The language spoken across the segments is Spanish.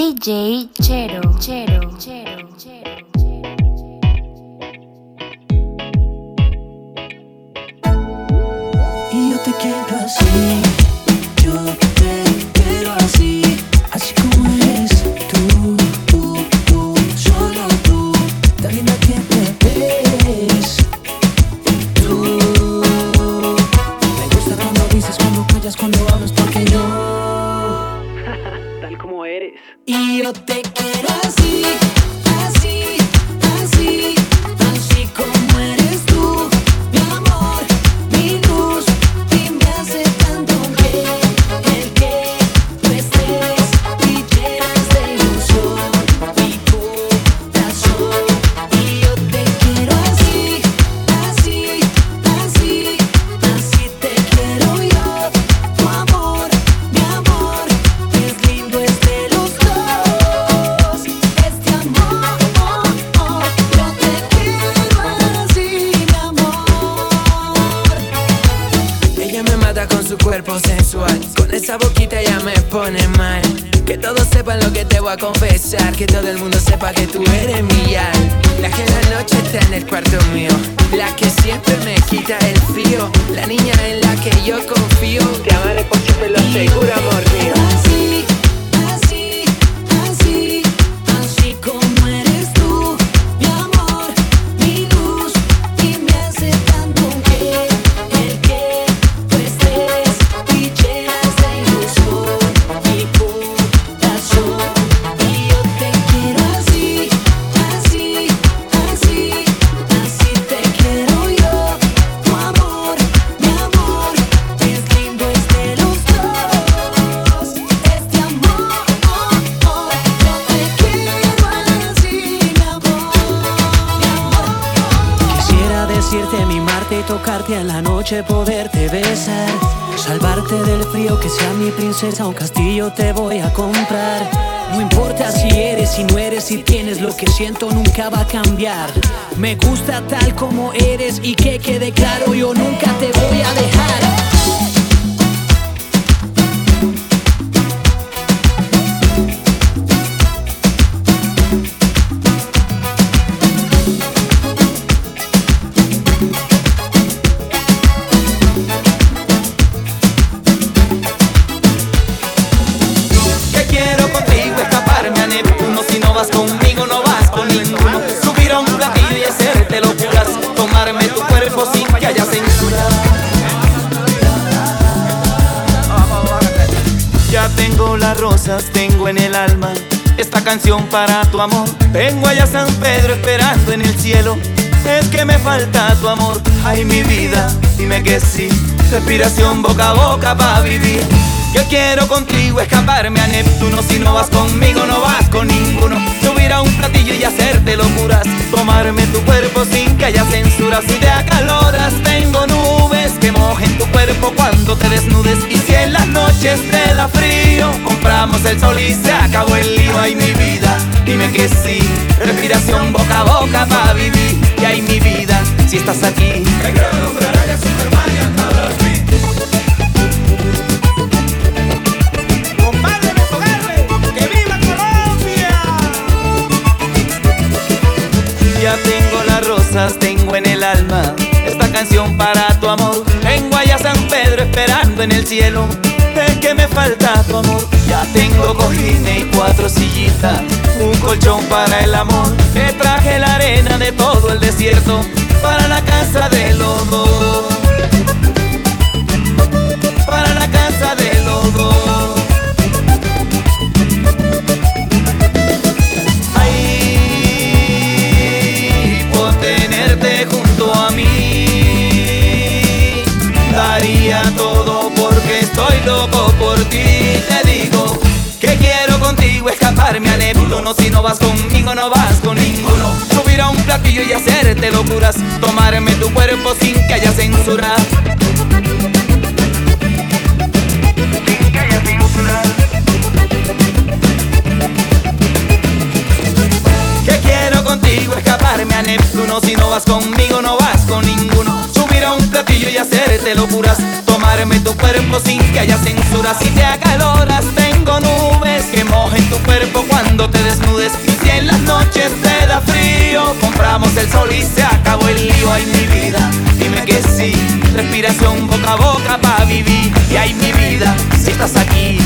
DJ Chero, Chero, Chero, Chero. Yo te quiero así, Con su cuerpo sensual. Con esa boquita ya me pone mal. Que todos sepan lo que te voy a confesar. Que todo el mundo sepa que tú eres mi. La que en la noche está en el cuarto mío. La que siempre me quita el frío. La niña en la que yo confío. Te amaré por siempre, lo aseguro, amor mío. Poderte besar. Salvarte del frío, que sea mi princesa, un castillo te voy a comprar. No importa si eres, si no eres, si tienes lo que siento, nunca va a cambiar. Me gusta tal como eres y que quede claro, yo nunca te voy a dejar. Canción para tu amor. Tengo allá San Pedro esperando en el cielo. Es que me falta tu amor. Ay mi vida, dime que sí. Respiración boca a boca para vivir. Yo quiero contigo escaparme a Neptuno. Si no vas conmigo no vas con ninguno A un platillo y hacerte locuras. Tomarme tu cuerpo sin que haya censura. Si te acaloras tengo nubes que mojen tu cuerpo cuando te desnudes. Y si en las noches te da frío Compramos el sol y se acabó el lío. Ay mi vida, dime que sí. Respiración boca a boca para vivir. Y ay mi vida, si estás aquí tengo en el alma esta canción para tu amor. Tengo allá San Pedro esperando en el cielo. Es que me falta tu amor. Ya tengo cojines y cuatro sillitas, un colchón para el amor. Te traje la arena de todo el desierto para la casa de los dos. Para la casa de los dos. Escaparme a Neptuno. Si no vas conmigo, no vas con ninguno. Subir a un platillo y hacerte locuras. Tomarme tu cuerpo sin que haya censura. El sol y se acabó el lío. Ay, mi vida, dime que sí. Respiración boca a boca para vivir. Y ay, mi vida, si estás aquí.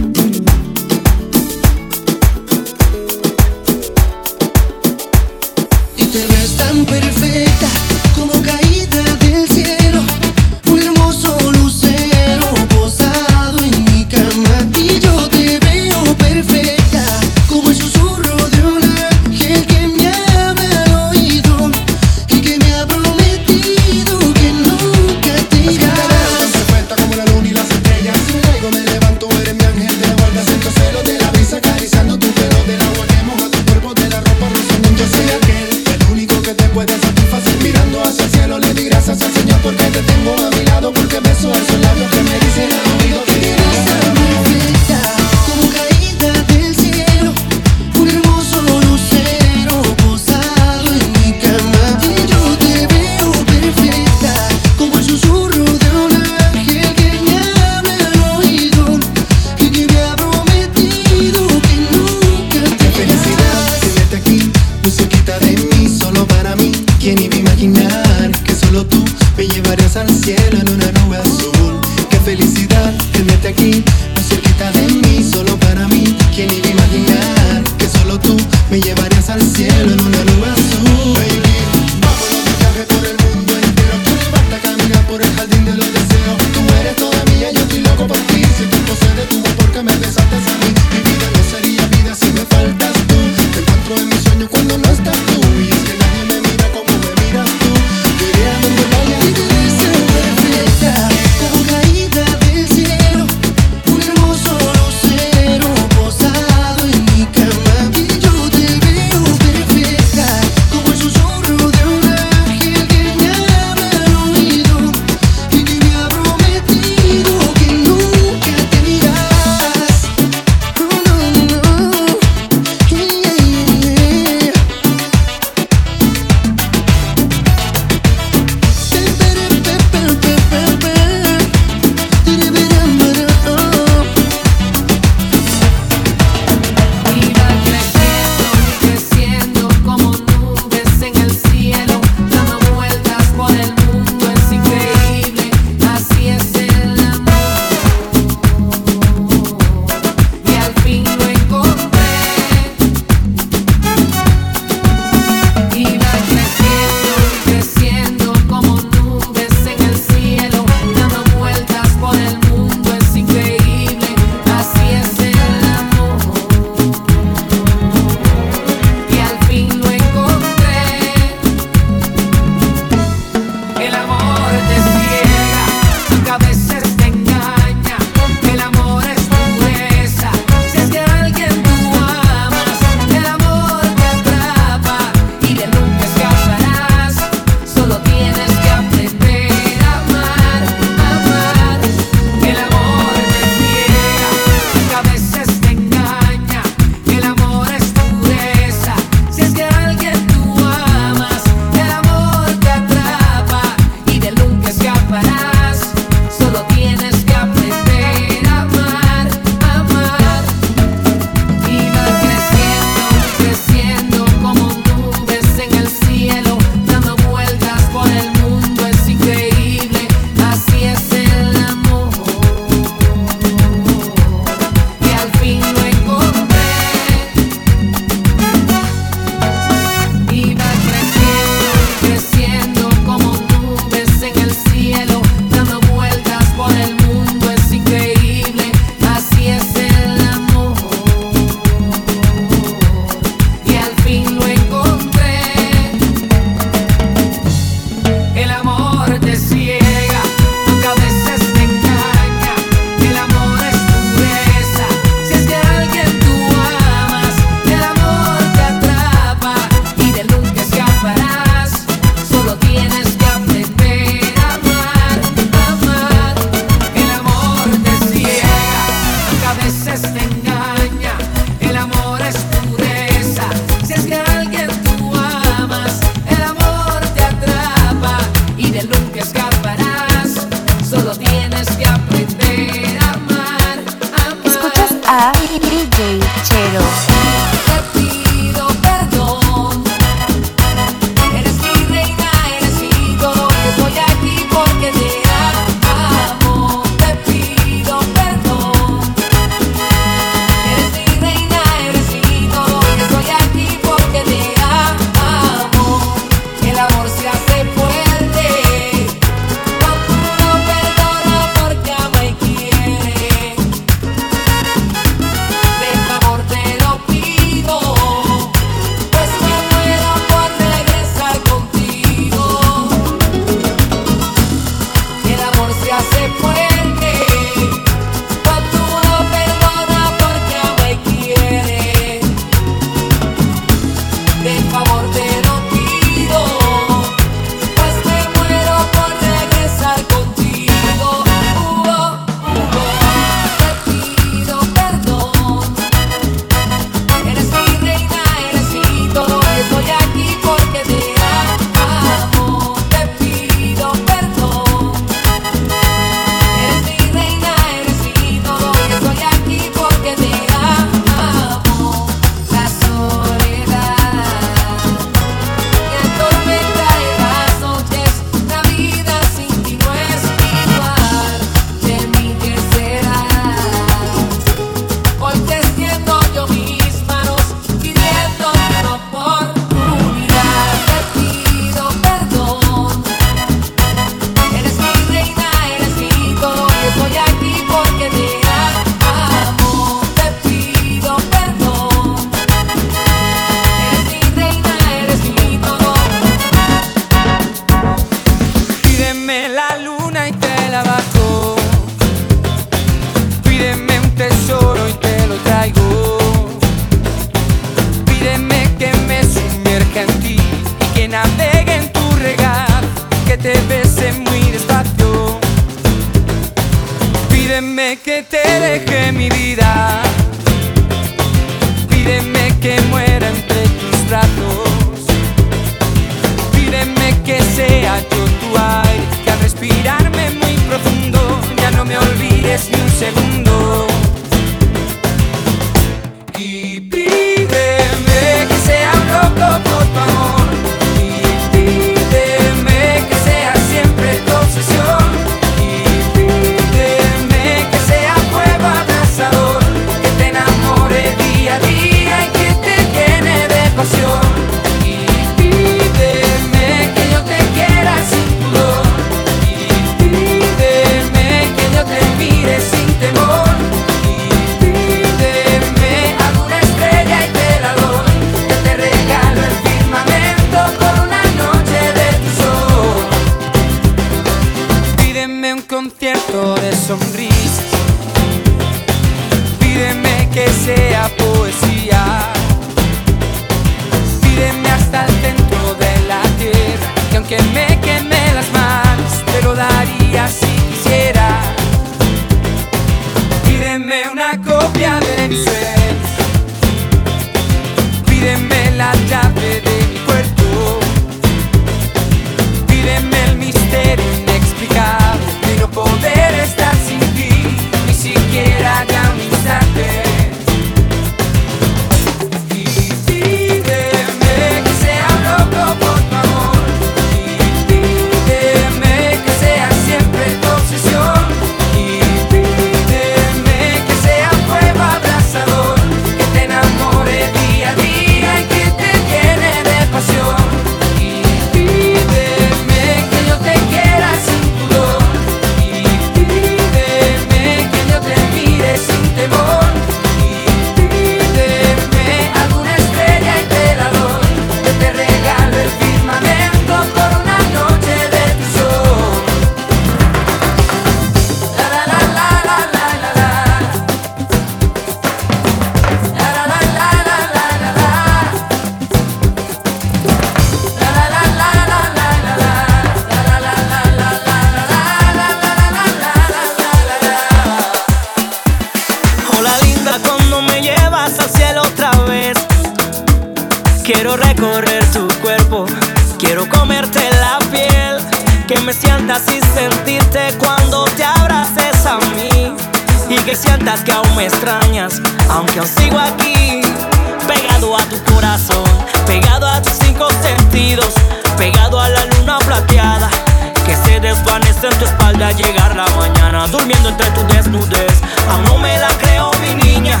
llegar la mañana, durmiendo entre tu desnudez. Aún ah, no me la creo, mi niña,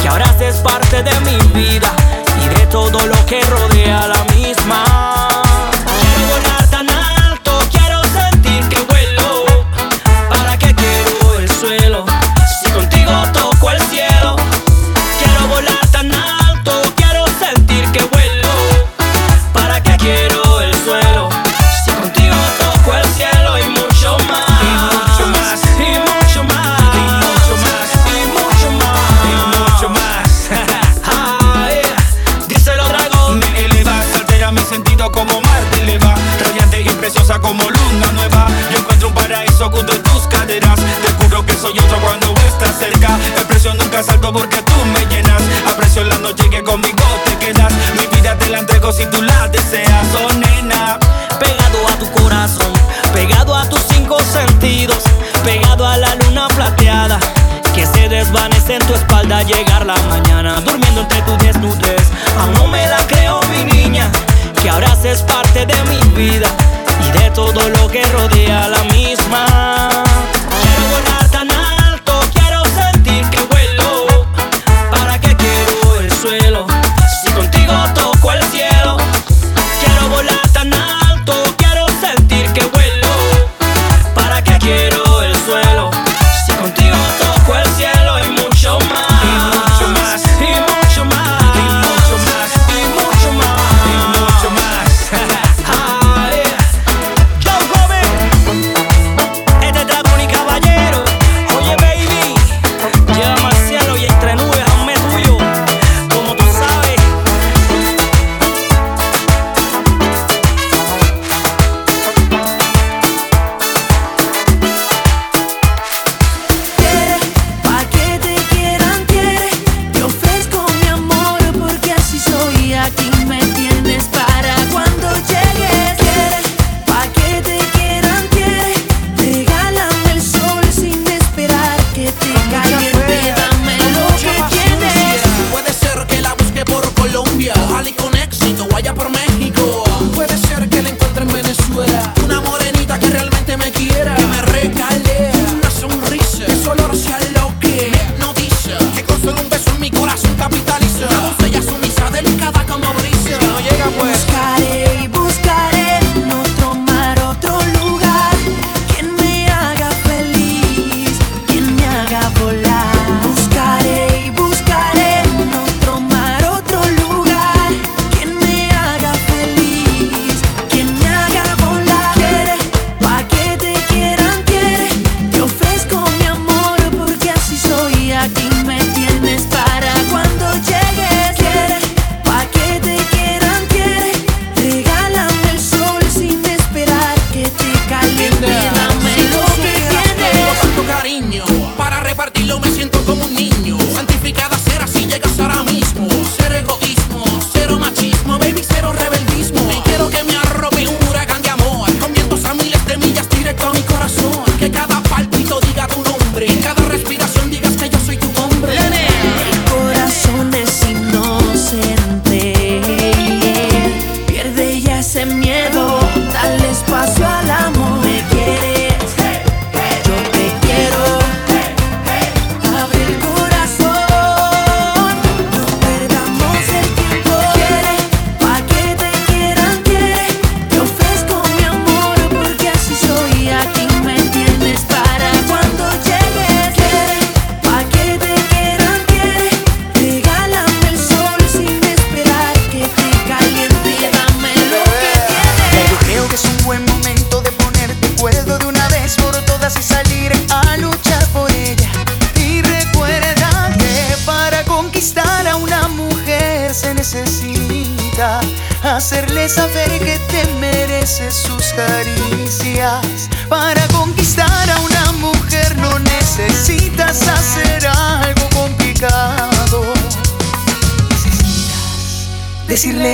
que ahora es parte de mi vida y de todo lo que rodea la misma. como luna nueva. Yo encuentro un paraíso oculto en tus caderas. Te juro que soy otro cuando estás cerca. El precio nunca salto porque tú me llenas. Aprecio la noche que conmigo te quedas. Mi vida te la entrego si tú la deseas, oh nena. Pegado a tu corazón, pegado a tus cinco sentidos, pegado a la luna plateada que se desvanece en tu espalda llegar la mañana durmiendo entre tu desnudez aún no me la creo mi niña que ahora es parte de mi vida todo lo que rodea a la misma.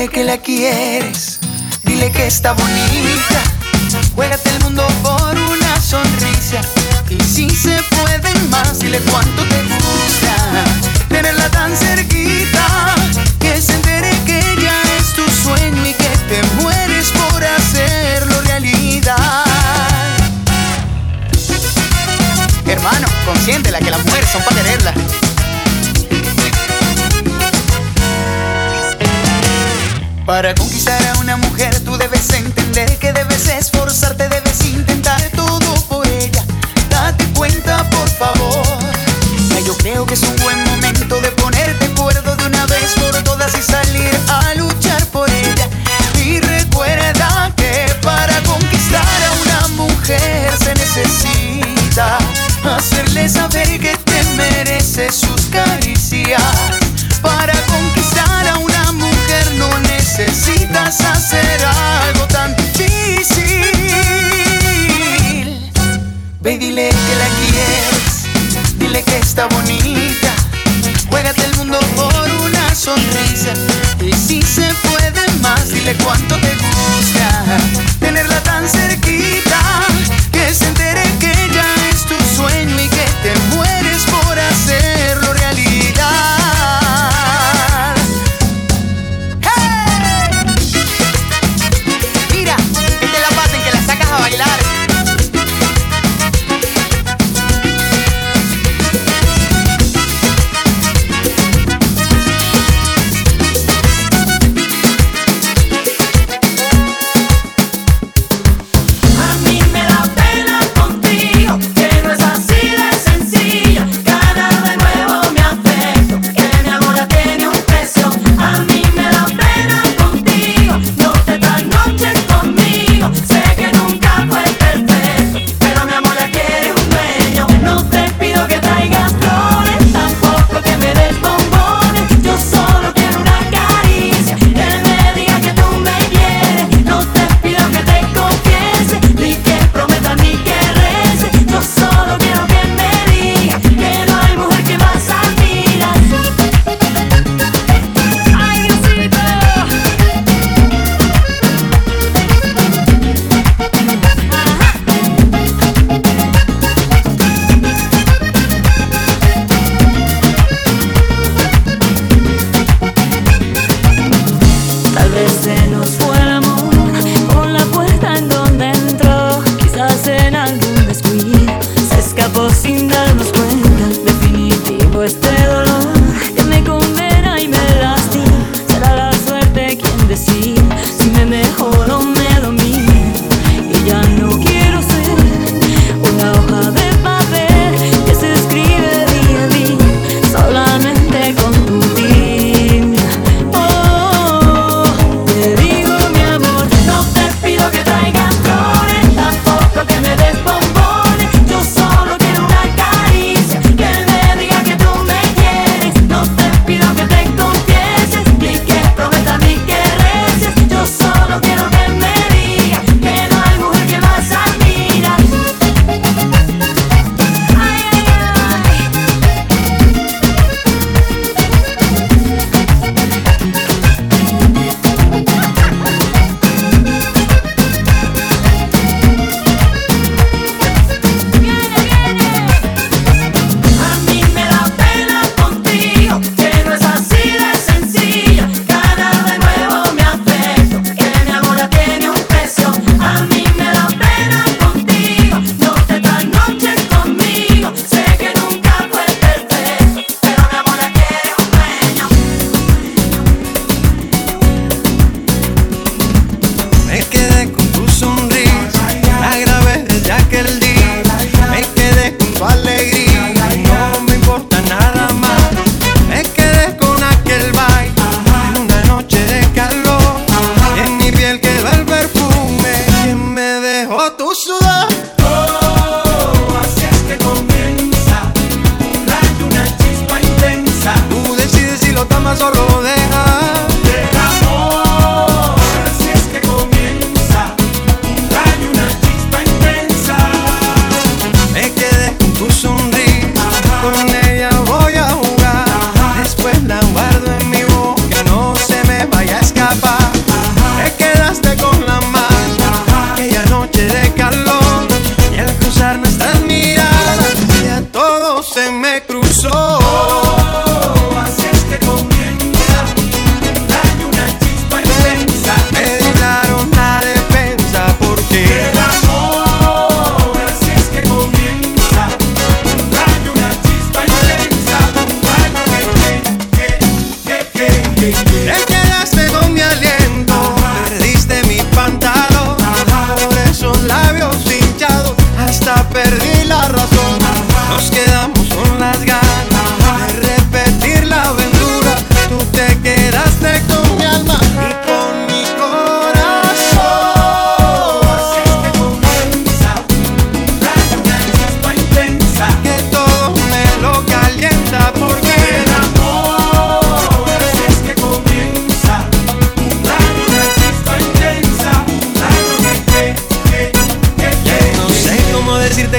Decirle que la quieres, dile que está bonita. Para decirle cuánto te gusta.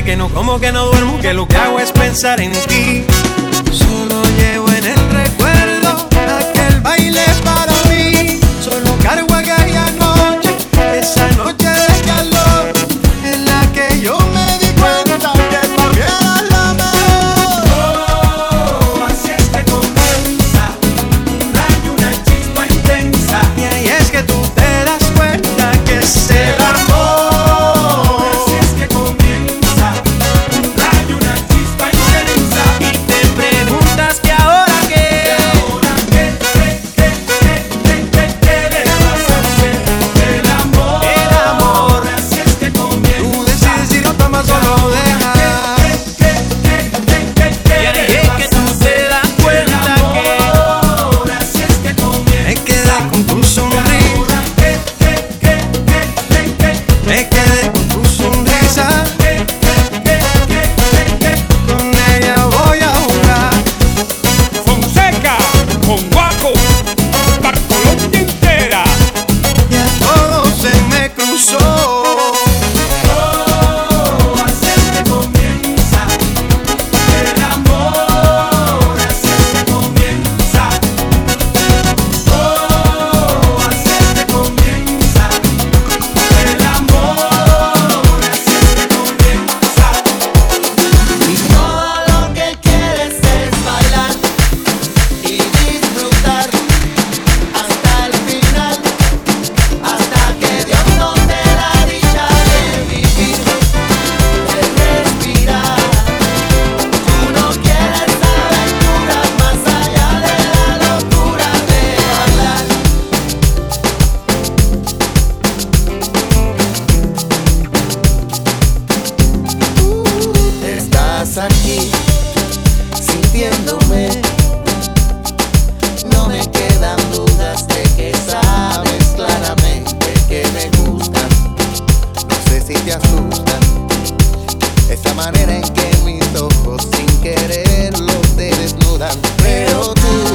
que no como, que no duermo, que lo que hago es pensar en ti. si te asusta esa manera en que mis ojos sin querer los te desnudan. Pero tú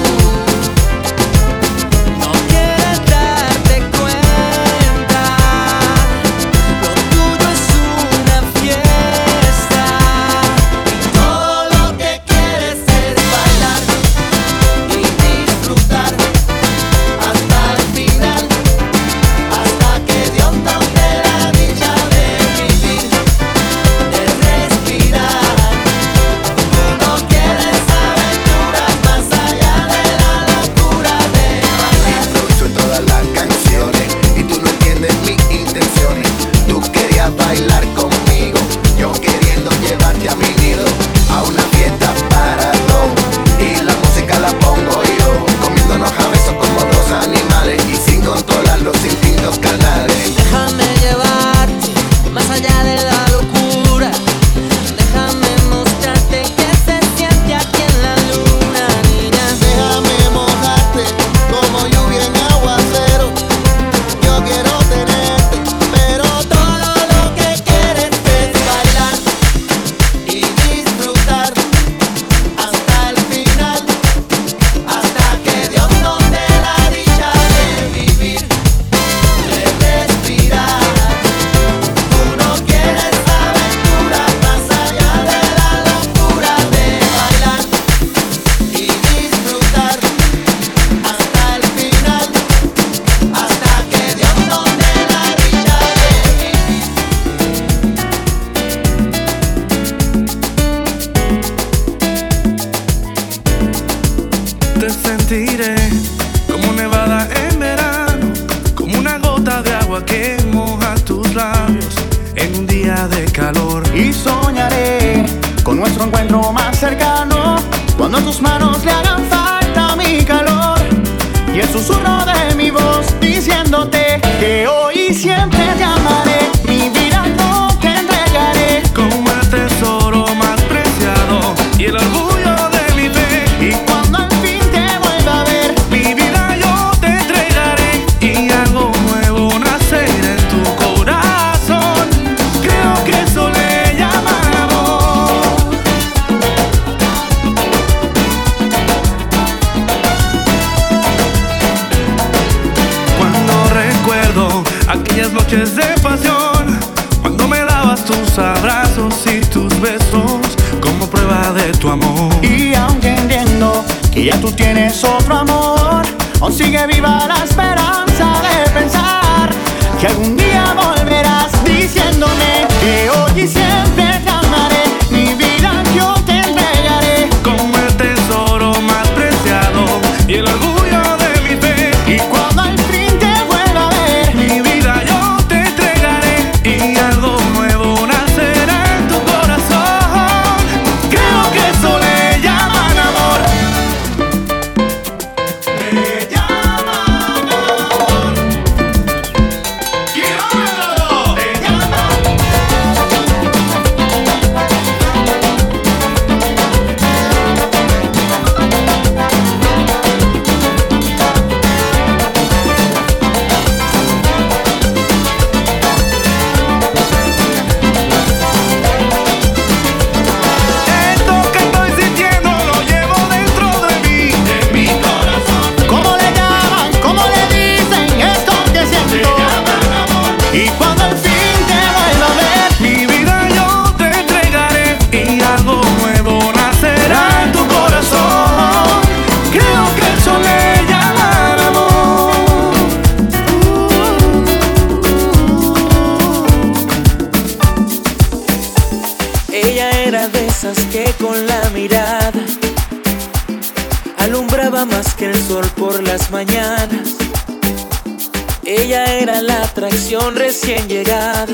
recién llegada,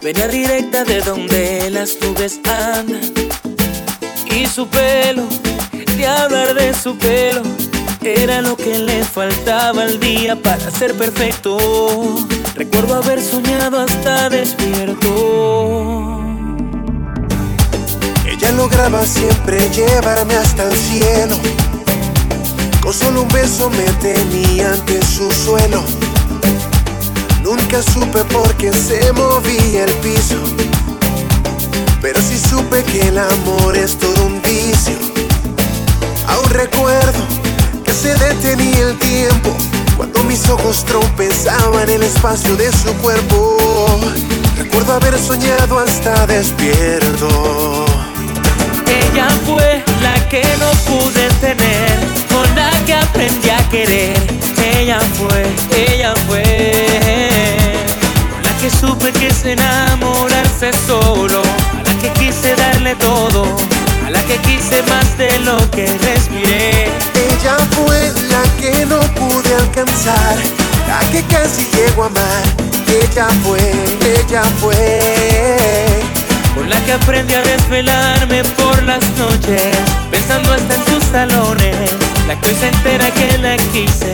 venía directa de donde las nubes andan. Y su pelo, de hablar de su pelo, era lo que le faltaba al día para ser perfecto. Recuerdo haber soñado hasta despierto. Ella lograba siempre llevarme hasta el cielo. Con solo un beso me tenía ante su suelo Nunca supe por qué se movía el piso, pero sí supe que el amor es todo un vicio. Aún recuerdo que se detenía el tiempo cuando mis ojos tropezaban el espacio de su cuerpo. Recuerdo haber soñado hasta despierto. Ella fue la que no pude tener, con la que aprendí a querer. Ella fue, ella fue supe que es enamorarse solo, a la que quise darle todo, a la que quise más de lo que respiré. Ella fue la que no pude alcanzar, la que casi llego a amar. Ella fue, ella fue. Con la que aprendí a desvelarme por las noches, pensando hasta en sus salones, la que se entera que la quise.